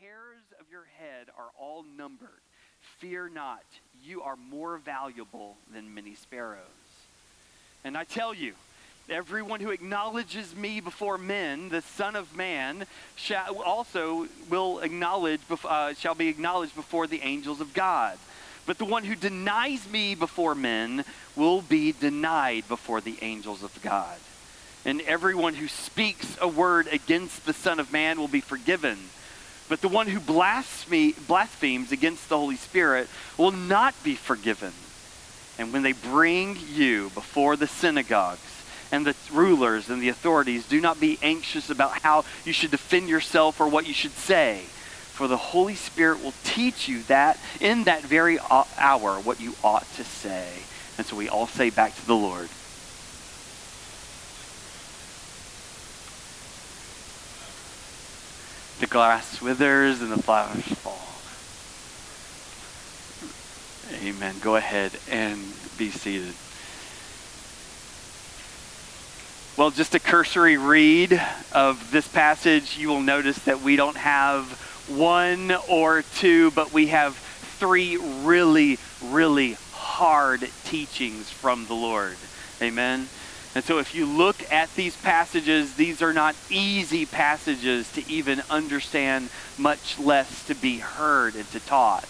hairs of your head are all numbered. Fear not, you are more valuable than many sparrows. And I tell you, everyone who acknowledges me before men, the Son of Man, shall also will acknowledge, uh, shall be acknowledged before the angels of God. But the one who denies me before men will be denied before the angels of God. And everyone who speaks a word against the Son of Man will be forgiven. But the one who blasphemes against the Holy Spirit will not be forgiven. And when they bring you before the synagogues and the rulers and the authorities, do not be anxious about how you should defend yourself or what you should say. For the Holy Spirit will teach you that in that very uh, hour what you ought to say. And so we all say back to the Lord. The grass withers and the flowers fall. Amen. Go ahead and be seated. Well, just a cursory read of this passage, you will notice that we don't have one or two, but we have three really, really hard teachings from the Lord. Amen. And so, if you look at these passages, these are not easy passages to even understand, much less to be heard and to taught.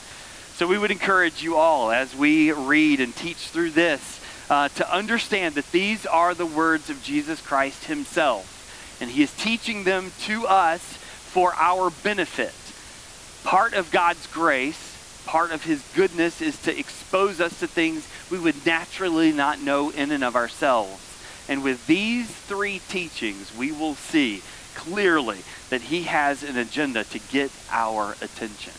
So, we would encourage you all as we read and teach through this uh, to understand that these are the words of Jesus Christ Himself. And He is teaching them to us for our benefit. Part of God's grace, part of His goodness, is to expose us to things we would naturally not know in and of ourselves. And with these three teachings, we will see clearly that he has an agenda to get our attention.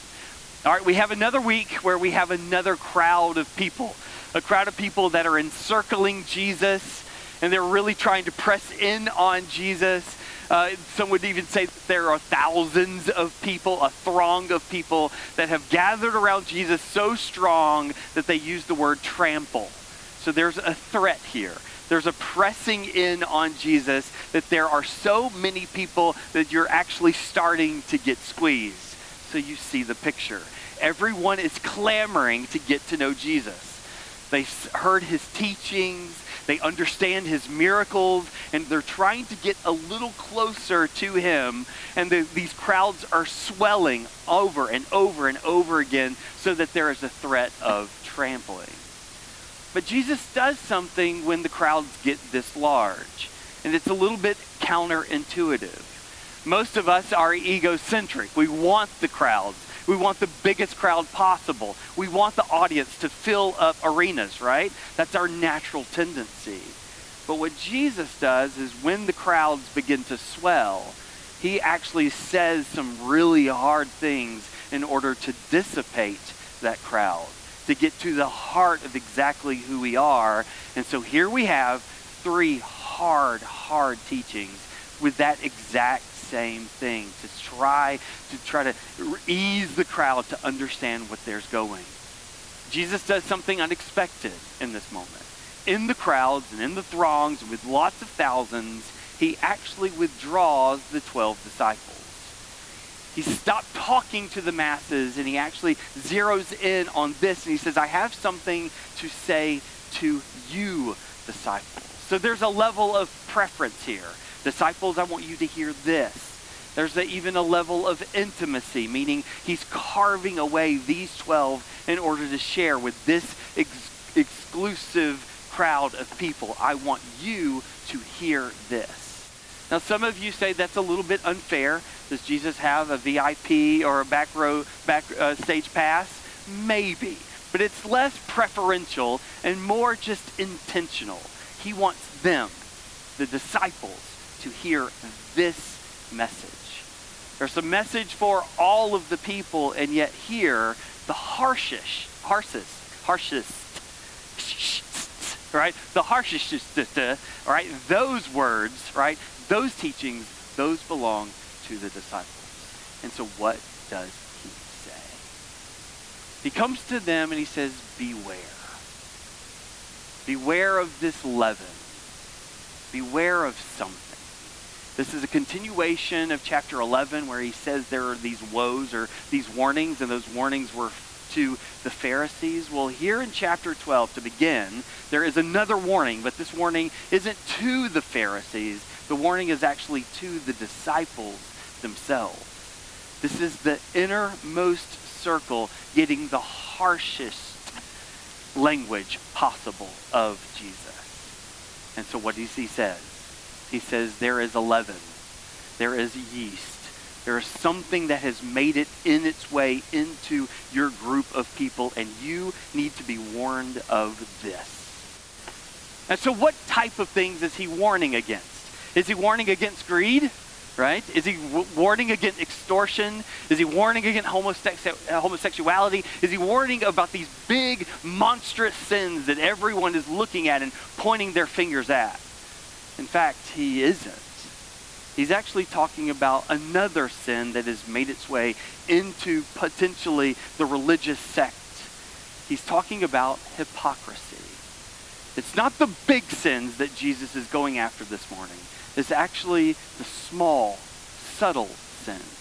All right, we have another week where we have another crowd of people, a crowd of people that are encircling Jesus, and they're really trying to press in on Jesus. Uh, some would even say there are thousands of people, a throng of people that have gathered around Jesus so strong that they use the word trample. So there's a threat here there's a pressing in on Jesus that there are so many people that you're actually starting to get squeezed. So you see the picture. Everyone is clamoring to get to know Jesus. They've heard his teachings, they understand his miracles, and they're trying to get a little closer to him. And the, these crowds are swelling over and over and over again so that there is a threat of trampling. But Jesus does something when the crowds get this large, and it's a little bit counterintuitive. Most of us are egocentric. We want the crowds. We want the biggest crowd possible. We want the audience to fill up arenas, right? That's our natural tendency. But what Jesus does is when the crowds begin to swell, he actually says some really hard things in order to dissipate that crowd to get to the heart of exactly who we are. And so here we have three hard, hard teachings with that exact same thing to try to try to ease the crowd to understand what there's going. Jesus does something unexpected in this moment. In the crowds and in the throngs with lots of thousands, he actually withdraws the 12 disciples. He stopped talking to the masses and he actually zeroes in on this and he says, I have something to say to you, disciples. So there's a level of preference here. Disciples, I want you to hear this. There's a, even a level of intimacy, meaning he's carving away these 12 in order to share with this ex- exclusive crowd of people. I want you to hear this. Now, some of you say that's a little bit unfair. Does Jesus have a VIP or a back row, back uh, stage pass? Maybe. But it's less preferential and more just intentional. He wants them, the disciples, to hear this message. There's a message for all of the people, and yet here, the harshest, harshest, harshest, right? The harshest, right? Those words, right? Those teachings, those belong to the disciples. And so what does he say? He comes to them and he says, Beware. Beware of this leaven. Beware of something. This is a continuation of chapter 11 where he says there are these woes or these warnings, and those warnings were to the Pharisees. Well, here in chapter 12, to begin, there is another warning, but this warning isn't to the Pharisees. The warning is actually to the disciples themselves. This is the innermost circle getting the harshest language possible of Jesus. And so what does he says? He says there is a leaven. There is yeast. There is something that has made it in its way into your group of people, and you need to be warned of this. And so, what type of things is he warning against? Is he warning against greed? Right? Is he w- warning against extortion? Is he warning against homosexu- uh, homosexuality? Is he warning about these big, monstrous sins that everyone is looking at and pointing their fingers at? In fact, he isn't. He's actually talking about another sin that has made its way into potentially the religious sect. He's talking about hypocrisy. It's not the big sins that Jesus is going after this morning. It's actually the small, subtle sins.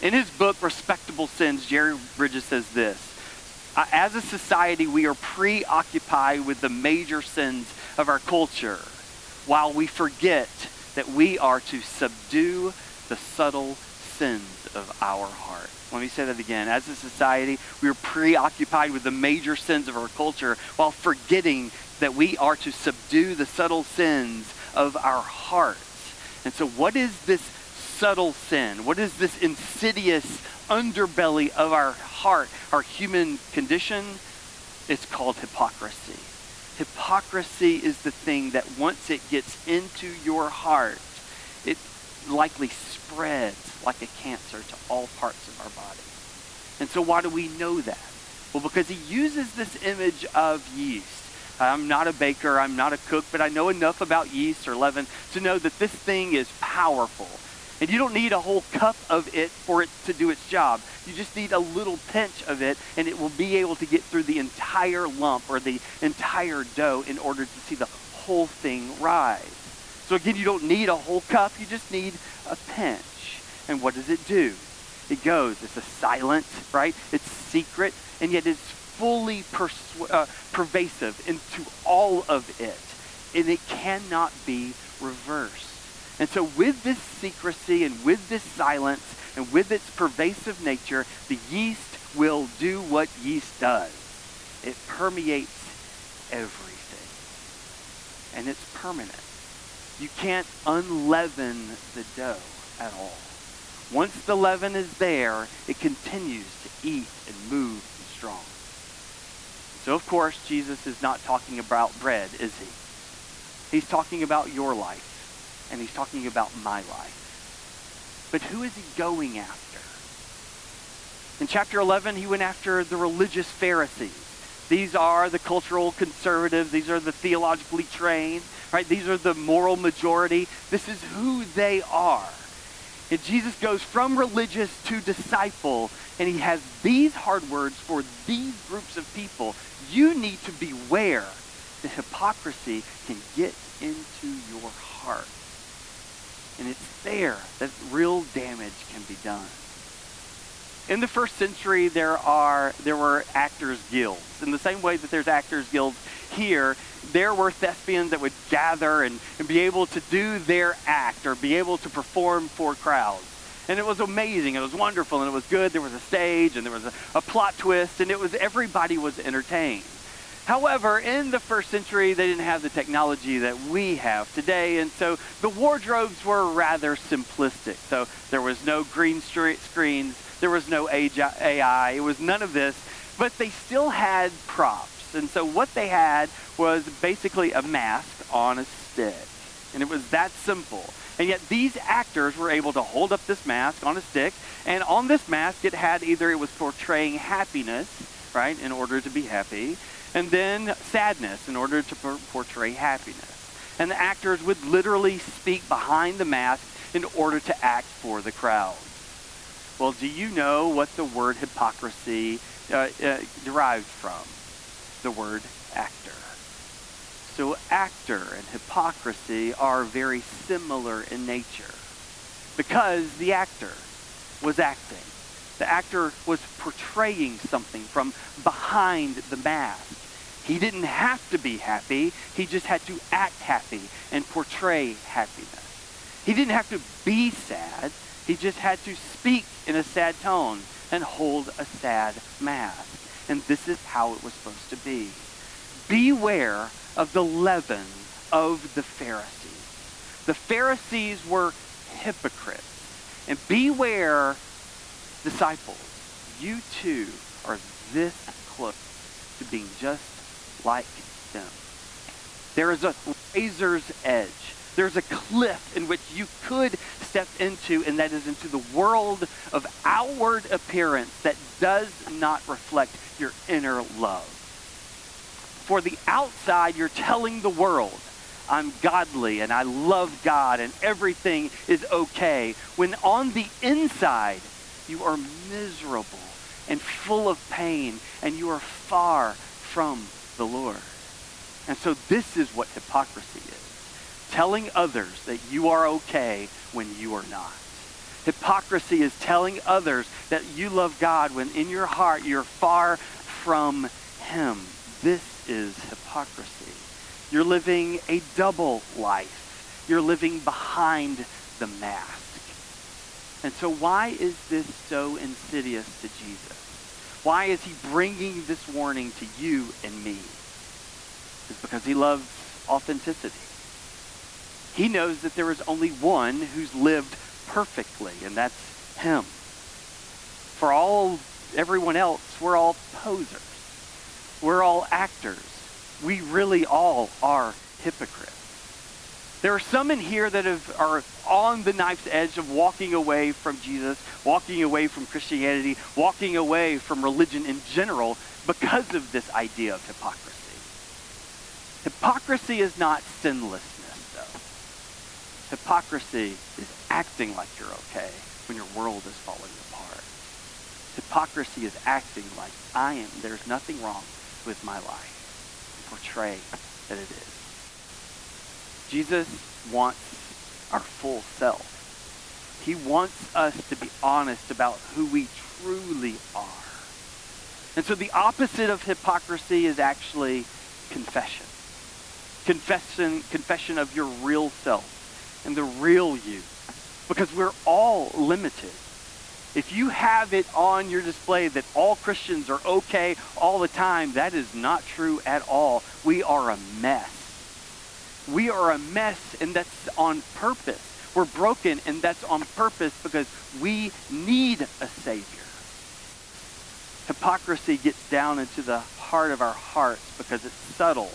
In his book, Respectable Sins, Jerry Bridges says this As a society, we are preoccupied with the major sins of our culture while we forget that we are to subdue the subtle sins of our heart. Let me say that again. As a society, we are preoccupied with the major sins of our culture while forgetting that we are to subdue the subtle sins of our hearts. And so, what is this subtle sin? What is this insidious underbelly of our heart, our human condition? It's called hypocrisy. Hypocrisy is the thing that once it gets into your heart, it likely spreads like a cancer to all parts of our body. And so, why do we know that? Well, because he uses this image of yeast. I'm not a baker, I'm not a cook, but I know enough about yeast or leaven to know that this thing is powerful. And you don't need a whole cup of it for it to do its job. You just need a little pinch of it, and it will be able to get through the entire lump or the entire dough in order to see the whole thing rise. So again, you don't need a whole cup, you just need a pinch. And what does it do? It goes. It's a silent, right? It's secret, and yet it's fully persu- uh, pervasive into all of it. And it cannot be reversed. And so, with this secrecy and with this silence and with its pervasive nature, the yeast will do what yeast does it permeates everything. And it's permanent. You can't unleaven the dough at all. Once the leaven is there, it continues to eat and move and strong. So, of course, Jesus is not talking about bread, is he? He's talking about your life and he's talking about my life. But who is he going after? In chapter 11, he went after the religious Pharisees. These are the cultural conservatives. These are the theologically trained, right? These are the moral majority. This is who they are. And Jesus goes from religious to disciple, and he has these hard words for these groups of people. You need to beware that hypocrisy can get into your heart. And it's there that real damage can be done. In the first century, there are there were actors guilds. In the same way that there's actors guilds here, there were thespians that would gather and, and be able to do their act or be able to perform for crowds. And it was amazing. It was wonderful and it was good. There was a stage and there was a, a plot twist and it was everybody was entertained. However, in the first century, they didn't have the technology that we have today, and so the wardrobes were rather simplistic. So there was no green screens, there was no AI, it was none of this, but they still had props. And so what they had was basically a mask on a stick. And it was that simple. And yet these actors were able to hold up this mask on a stick, and on this mask it had either it was portraying happiness, right, in order to be happy, and then sadness in order to portray happiness. And the actors would literally speak behind the mask in order to act for the crowd. Well, do you know what the word hypocrisy uh, uh, derived from? The word actor. So, actor and hypocrisy are very similar in nature because the actor was acting. The actor was portraying something from behind the mask. He didn't have to be happy, he just had to act happy and portray happiness. He didn't have to be sad, he just had to speak in a sad tone and hold a sad mask. And this is how it was supposed to be. Beware of the leaven of the Pharisees. The Pharisees were hypocrites. And beware, disciples, you too are this close to being just like them. There is a razor's edge. There's a cliff in which you could step into, and that is into the world of outward appearance that does not reflect your inner love. For the outside, you're telling the world, I'm godly and I love God and everything is okay. When on the inside, you are miserable and full of pain and you are far from the Lord. And so this is what hypocrisy is telling others that you are okay when you are not. Hypocrisy is telling others that you love God when in your heart you're far from Him. This is hypocrisy. You're living a double life. You're living behind the mask. And so, why is this so insidious to Jesus? Why is he bringing this warning to you and me? It's because he loves authenticity. He knows that there is only one who's lived perfectly, and that's him. For all everyone else, we're all posers. We're all actors. We really all are hypocrites. There are some in here that have, are on the knife's edge of walking away from Jesus, walking away from Christianity, walking away from religion in general because of this idea of hypocrisy. Hypocrisy is not though. Hypocrisy is acting like you're okay when your world is falling apart. Hypocrisy is acting like I am, there's nothing wrong with my life. Portray that it is. Jesus wants our full self. He wants us to be honest about who we truly are. And so the opposite of hypocrisy is actually confession. Confession, confession of your real self and the real you. Because we're all limited. If you have it on your display that all Christians are okay all the time, that is not true at all. We are a mess. We are a mess, and that's on purpose. We're broken, and that's on purpose because we need a Savior. Hypocrisy gets down into the heart of our hearts because it's subtle,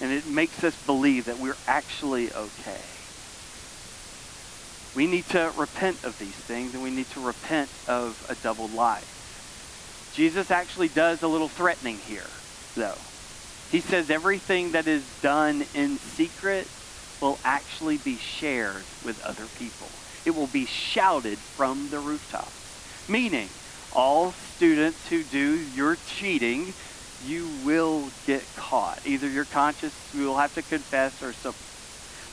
and it makes us believe that we're actually okay. We need to repent of these things, and we need to repent of a double life. Jesus actually does a little threatening here, though. He says everything that is done in secret will actually be shared with other people. It will be shouted from the rooftops. Meaning, all students who do your cheating, you will get caught. Either your conscience will have to confess or some,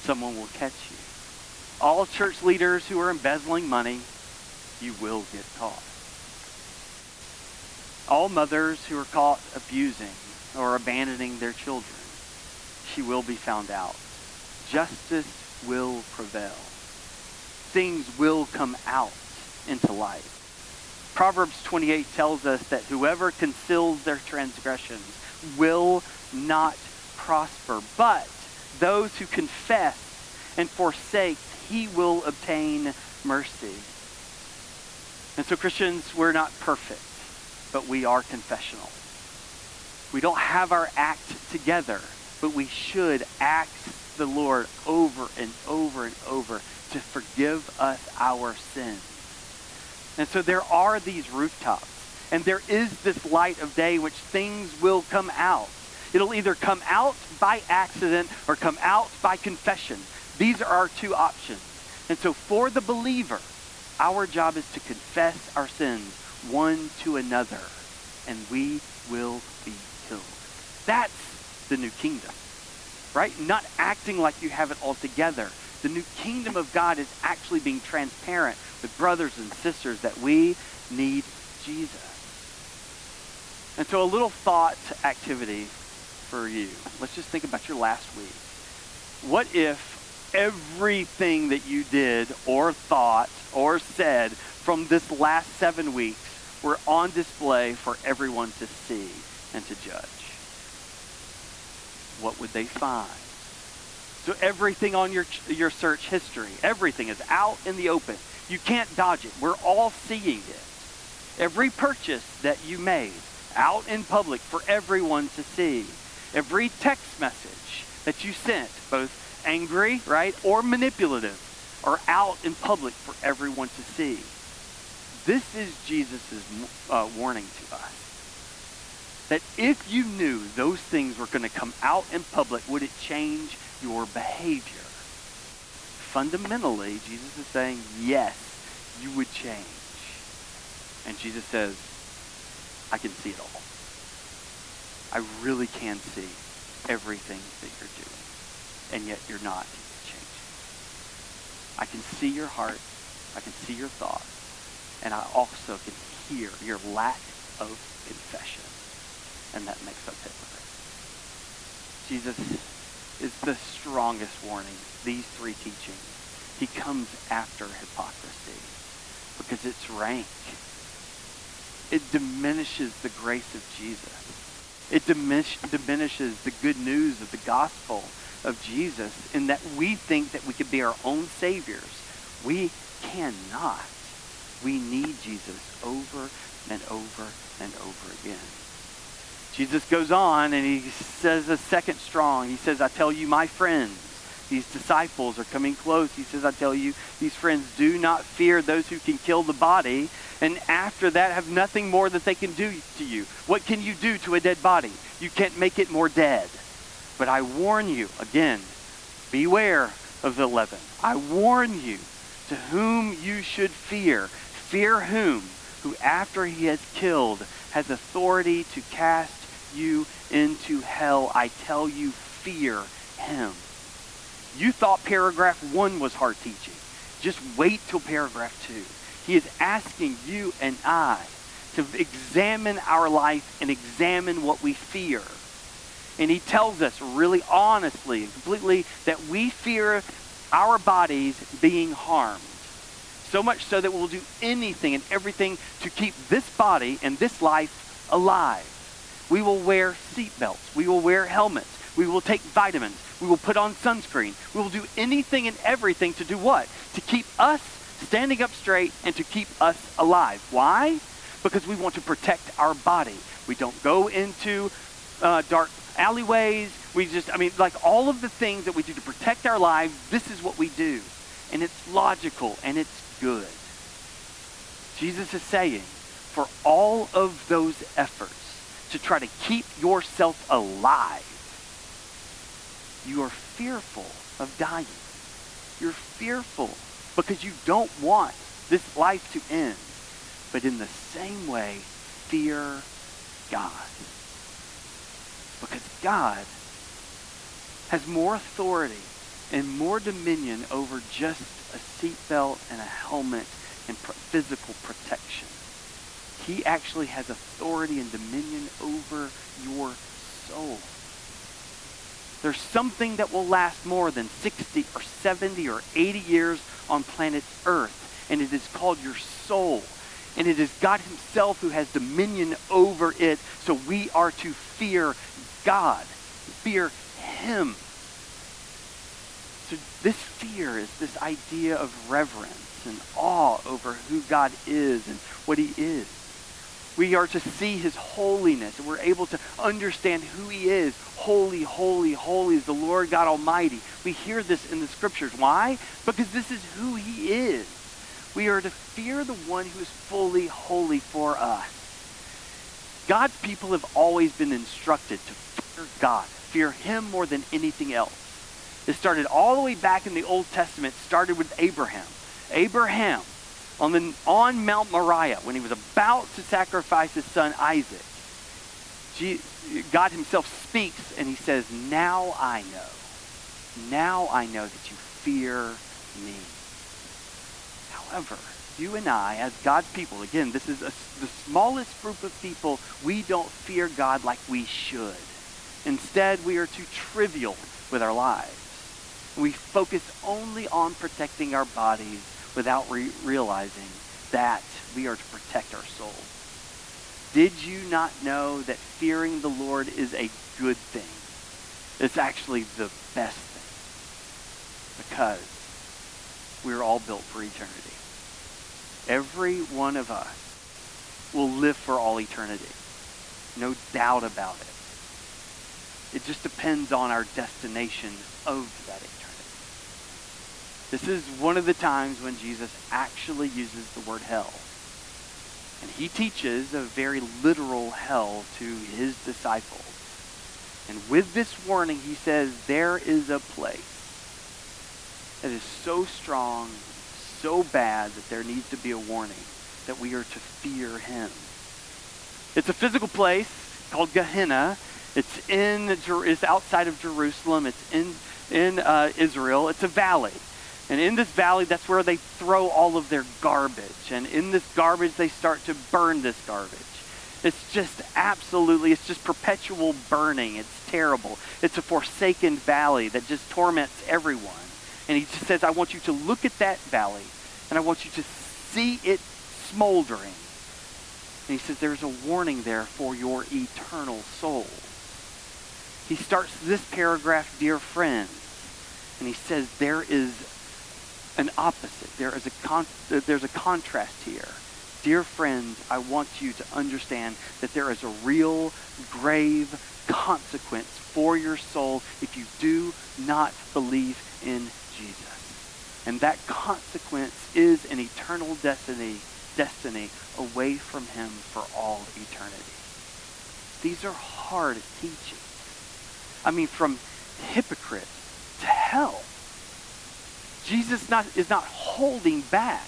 someone will catch you. All church leaders who are embezzling money, you will get caught. All mothers who are caught abusing or abandoning their children, she will be found out. Justice will prevail. Things will come out into light. Proverbs 28 tells us that whoever conceals their transgressions will not prosper, but those who confess and forsake, he will obtain mercy. And so, Christians, we're not perfect, but we are confessional. We don't have our act together, but we should ask the Lord over and over and over to forgive us our sins. And so there are these rooftops, and there is this light of day which things will come out. It'll either come out by accident or come out by confession. These are our two options. And so for the believer, our job is to confess our sins one to another, and we will be healed. that's the new kingdom. right? Not acting like you have it all together. The new kingdom of God is actually being transparent with brothers and sisters that we need Jesus. And so, a little thought activity for you. Let's just think about your last week. What if everything that you did or thought or said from this last seven weeks were on display for everyone to see and to judge? What would they find? So everything on your, your search history, everything is out in the open. You can't dodge it. We're all seeing it. Every purchase that you made out in public for everyone to see every text message that you sent, both angry, right, or manipulative, are out in public for everyone to see. This is Jesus' uh, warning to us. That if you knew those things were going to come out in public, would it change your behavior? Fundamentally, Jesus is saying, yes, you would change. And Jesus says, I can see it all. I really can see everything that you're doing, and yet you're not changing. I can see your heart, I can see your thoughts, and I also can hear your lack of confession, and that makes us hypocrites. Jesus is the strongest warning, these three teachings. He comes after hypocrisy because it's rank. It diminishes the grace of Jesus. It diminish, diminishes the good news of the gospel of Jesus in that we think that we could be our own saviors. We cannot. We need Jesus over and over and over again. Jesus goes on and he says a second strong. He says, I tell you, my friends, these disciples are coming close. He says, I tell you, these friends, do not fear those who can kill the body, and after that have nothing more that they can do to you. What can you do to a dead body? You can't make it more dead. But I warn you, again, beware of the leaven. I warn you to whom you should fear. Fear whom? Who after he has killed has authority to cast you into hell. I tell you, fear him. You thought paragraph one was hard teaching. Just wait till paragraph two. He is asking you and I to examine our life and examine what we fear. And he tells us really honestly and completely that we fear our bodies being harmed. So much so that we'll do anything and everything to keep this body and this life alive. We will wear seatbelts. We will wear helmets. We will take vitamins. We will put on sunscreen. We will do anything and everything to do what? To keep us standing up straight and to keep us alive. Why? Because we want to protect our body. We don't go into uh, dark alleyways. We just, I mean, like all of the things that we do to protect our lives, this is what we do. And it's logical and it's good. Jesus is saying, for all of those efforts to try to keep yourself alive, you are fearful of dying. You're fearful because you don't want this life to end. But in the same way, fear God. Because God has more authority and more dominion over just a seatbelt and a helmet and physical protection. He actually has authority and dominion over your soul. There's something that will last more than 60 or 70 or 80 years on planet Earth, and it is called your soul. And it is God Himself who has dominion over it, so we are to fear God, fear Him. So, this fear is this idea of reverence and awe over who God is and what He is. We are to see his holiness, and we're able to understand who he is. Holy, holy, holy is the Lord God Almighty. We hear this in the scriptures. Why? Because this is who he is. We are to fear the one who is fully holy for us. God's people have always been instructed to fear God, fear him more than anything else. It started all the way back in the Old Testament, started with Abraham. Abraham on, the, on Mount Moriah when he was about to sacrifice his son Isaac. God himself speaks and he says, Now I know Now I know that you fear me. However, you and I, as God's people, again, this is a, the smallest group of people, we don't fear God like we should. Instead, we are too trivial with our lives. We focus only on protecting our bodies without re- realizing that we are to protect our soul. Did you not know that fearing the Lord is a good thing? It's actually the best thing because we're all built for eternity. Every one of us will live for all eternity. No doubt about it. It just depends on our destination of that eternity. This is one of the times when Jesus actually uses the word hell. And he teaches a very literal hell to his disciples. And with this warning, he says, there is a place that is so strong, so bad that there needs to be a warning that we are to fear him. It's a physical place called Gehenna. It's in it's outside of Jerusalem. It's in in uh, Israel. It's a valley. And in this valley, that's where they throw all of their garbage. And in this garbage, they start to burn this garbage. It's just absolutely, it's just perpetual burning. It's terrible. It's a forsaken valley that just torments everyone. And he just says, I want you to look at that valley and I want you to see it smoldering. And he says, there's a warning there for your eternal soul. He starts this paragraph, dear friends, and he says, there is an opposite. There is a con- there's a contrast here. Dear friends, I want you to understand that there is a real grave consequence for your soul if you do not believe in Jesus. And that consequence is an eternal destiny, destiny away from him for all eternity. These are hard teachings. I mean, from hypocrite to hell. Jesus not, is not holding back.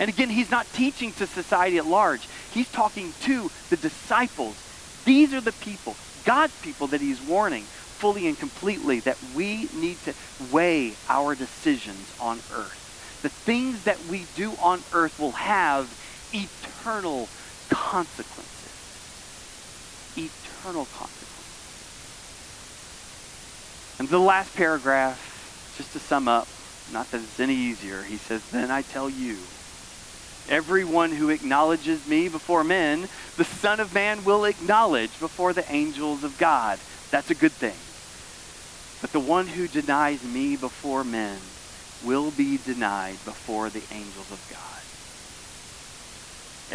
And again, he's not teaching to society at large. He's talking to the disciples. These are the people, God's people, that he's warning fully and completely that we need to weigh our decisions on earth. The things that we do on earth will have eternal consequences. Eternal consequences. And the last paragraph, just to sum up, not that it's any easier, he says, Then I tell you, everyone who acknowledges me before men, the Son of Man will acknowledge before the angels of God. That's a good thing. But the one who denies me before men will be denied before the angels of God.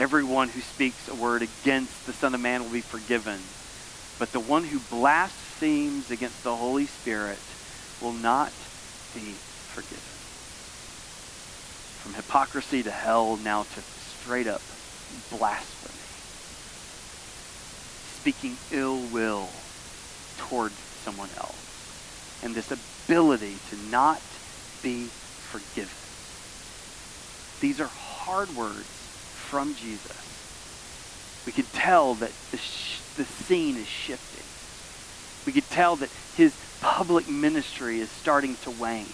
Everyone who speaks a word against the Son of Man will be forgiven. But the one who blasphemes against the Holy Spirit will not be forgiven. From hypocrisy to hell, now to straight up blasphemy. Speaking ill will toward someone else and this ability to not be forgiven. These are hard words from Jesus. We can tell that the, sh- the scene is shifting. We could tell that his public ministry is starting to wane.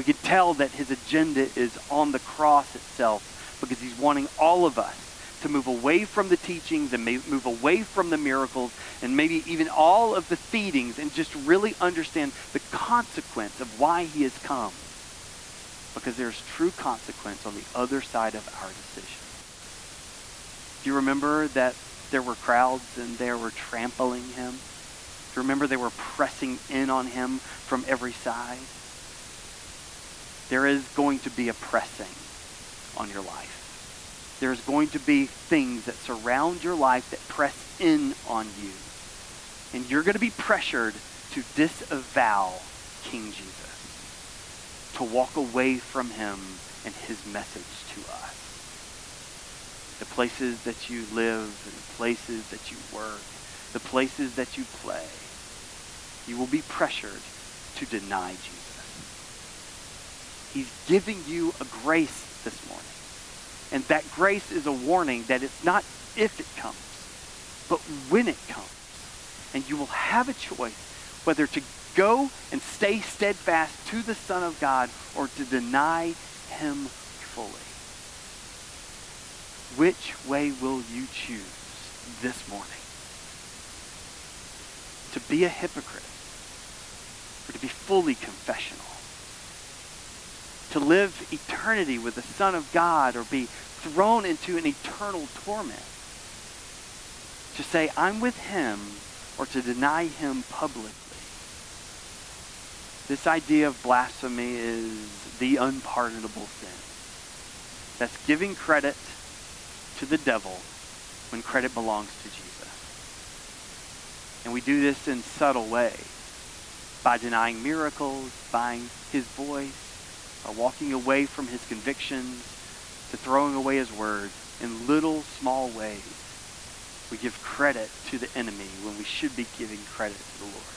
We can tell that his agenda is on the cross itself because he's wanting all of us to move away from the teachings and move away from the miracles and maybe even all of the feedings and just really understand the consequence of why he has come. Because there's true consequence on the other side of our decision. Do you remember that there were crowds and they were trampling him? Do you remember they were pressing in on him from every side? There is going to be a pressing on your life there's going to be things that surround your life that press in on you. And you're going to be pressured to disavow King Jesus, to walk away from him and his message to us. The places that you live, and the places that you work, the places that you play, you will be pressured to deny Jesus. He's giving you a grace this morning. And that grace is a warning that it's not if it comes, but when it comes. And you will have a choice whether to go and stay steadfast to the Son of God or to deny him fully. Which way will you choose this morning? To be a hypocrite or to be fully confessional? To live eternity with the Son of God or be thrown into an eternal torment? To say, I'm with him or to deny him publicly? This idea of blasphemy is the unpardonable sin. That's giving credit to the devil when credit belongs to Jesus. And we do this in subtle ways by denying miracles, by his voice, by walking away from his convictions, to throwing away his word in little, small ways. We give credit to the enemy when we should be giving credit to the Lord.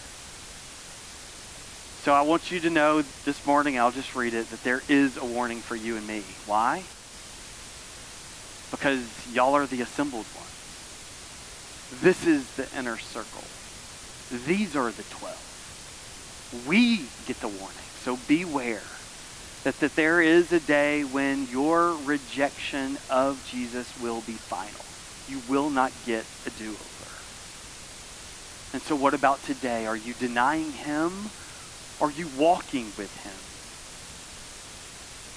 So I want you to know this morning, I'll just read it, that there is a warning for you and me. Why? because y'all are the assembled ones. This is the inner circle. These are the 12. We get the warning. So beware that, that there is a day when your rejection of Jesus will be final. You will not get a do-over. And so what about today? Are you denying him? Are you walking with him?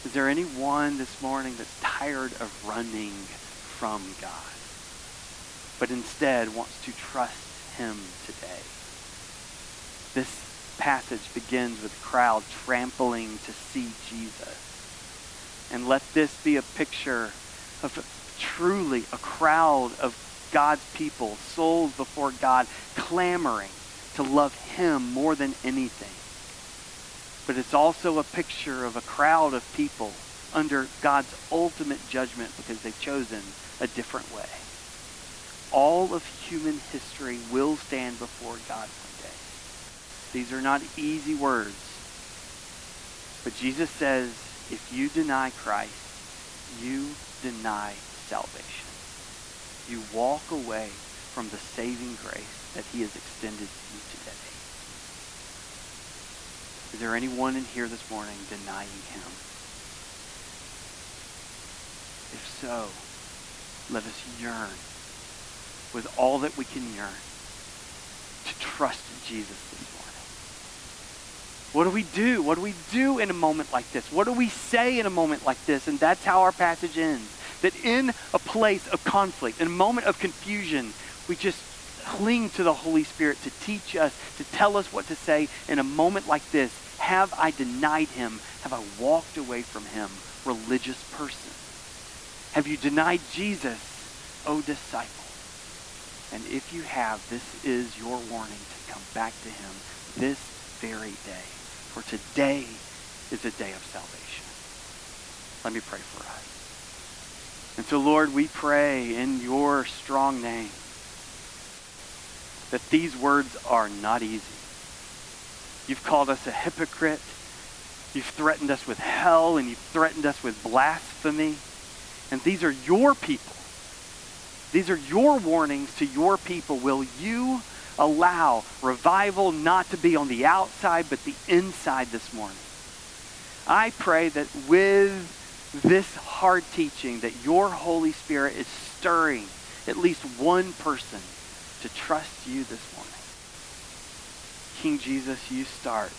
Is there anyone this morning that's tired of running from God, but instead wants to trust him today? This passage begins with a crowd trampling to see Jesus. And let this be a picture of truly a crowd of God's people, souls before God, clamoring to love him more than anything but it's also a picture of a crowd of people under God's ultimate judgment because they've chosen a different way. All of human history will stand before God. These are not easy words. But Jesus says, if you deny Christ, you deny salvation. You walk away from the saving grace that he has extended to you today. Is there anyone in here this morning denying him? If so, let us yearn with all that we can yearn to trust Jesus this. What do we do? What do we do in a moment like this? What do we say in a moment like this? And that's how our passage ends. That in a place of conflict, in a moment of confusion, we just cling to the Holy Spirit to teach us, to tell us what to say in a moment like this have I denied him? Have I walked away from him, religious person? Have you denied Jesus, O disciple? And if you have, this is your warning to come back to him this very day. For today is a day of salvation. Let me pray for us. And so, Lord, we pray in your strong name that these words are not easy. You've called us a hypocrite. You've threatened us with hell and you've threatened us with blasphemy. And these are your people. These are your warnings to your people. Will you allow revival not to be on the outside but the inside this morning? I pray that with this hard teaching that your Holy Spirit is stirring at least one person to trust you this morning. King Jesus, you start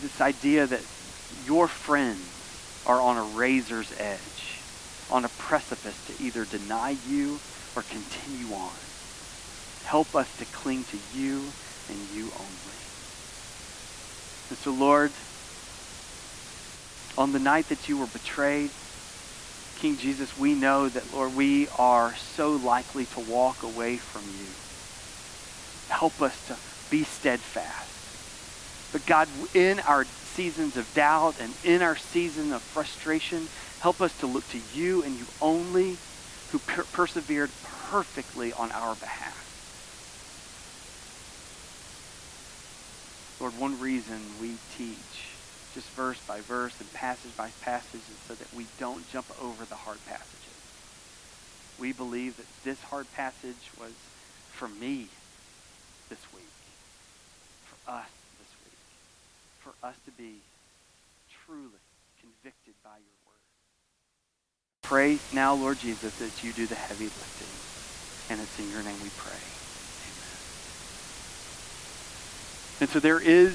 this idea that your friends are on a razor's edge, on a precipice to either deny you or continue on. Help us to cling to you and you only. And so, Lord, on the night that you were betrayed, King Jesus, we know that, Lord, we are so likely to walk away from you. Help us to be steadfast. But God, in our seasons of doubt and in our season of frustration, help us to look to you and you only who per- persevered perfectly on our behalf. Lord, one reason we teach just verse by verse and passage by passage is so that we don't jump over the hard passages. We believe that this hard passage was for me this week. For us this week, for us to be truly convicted by your word. Pray now, Lord Jesus, that you do the heavy lifting. And it's in your name we pray. Amen. And so there is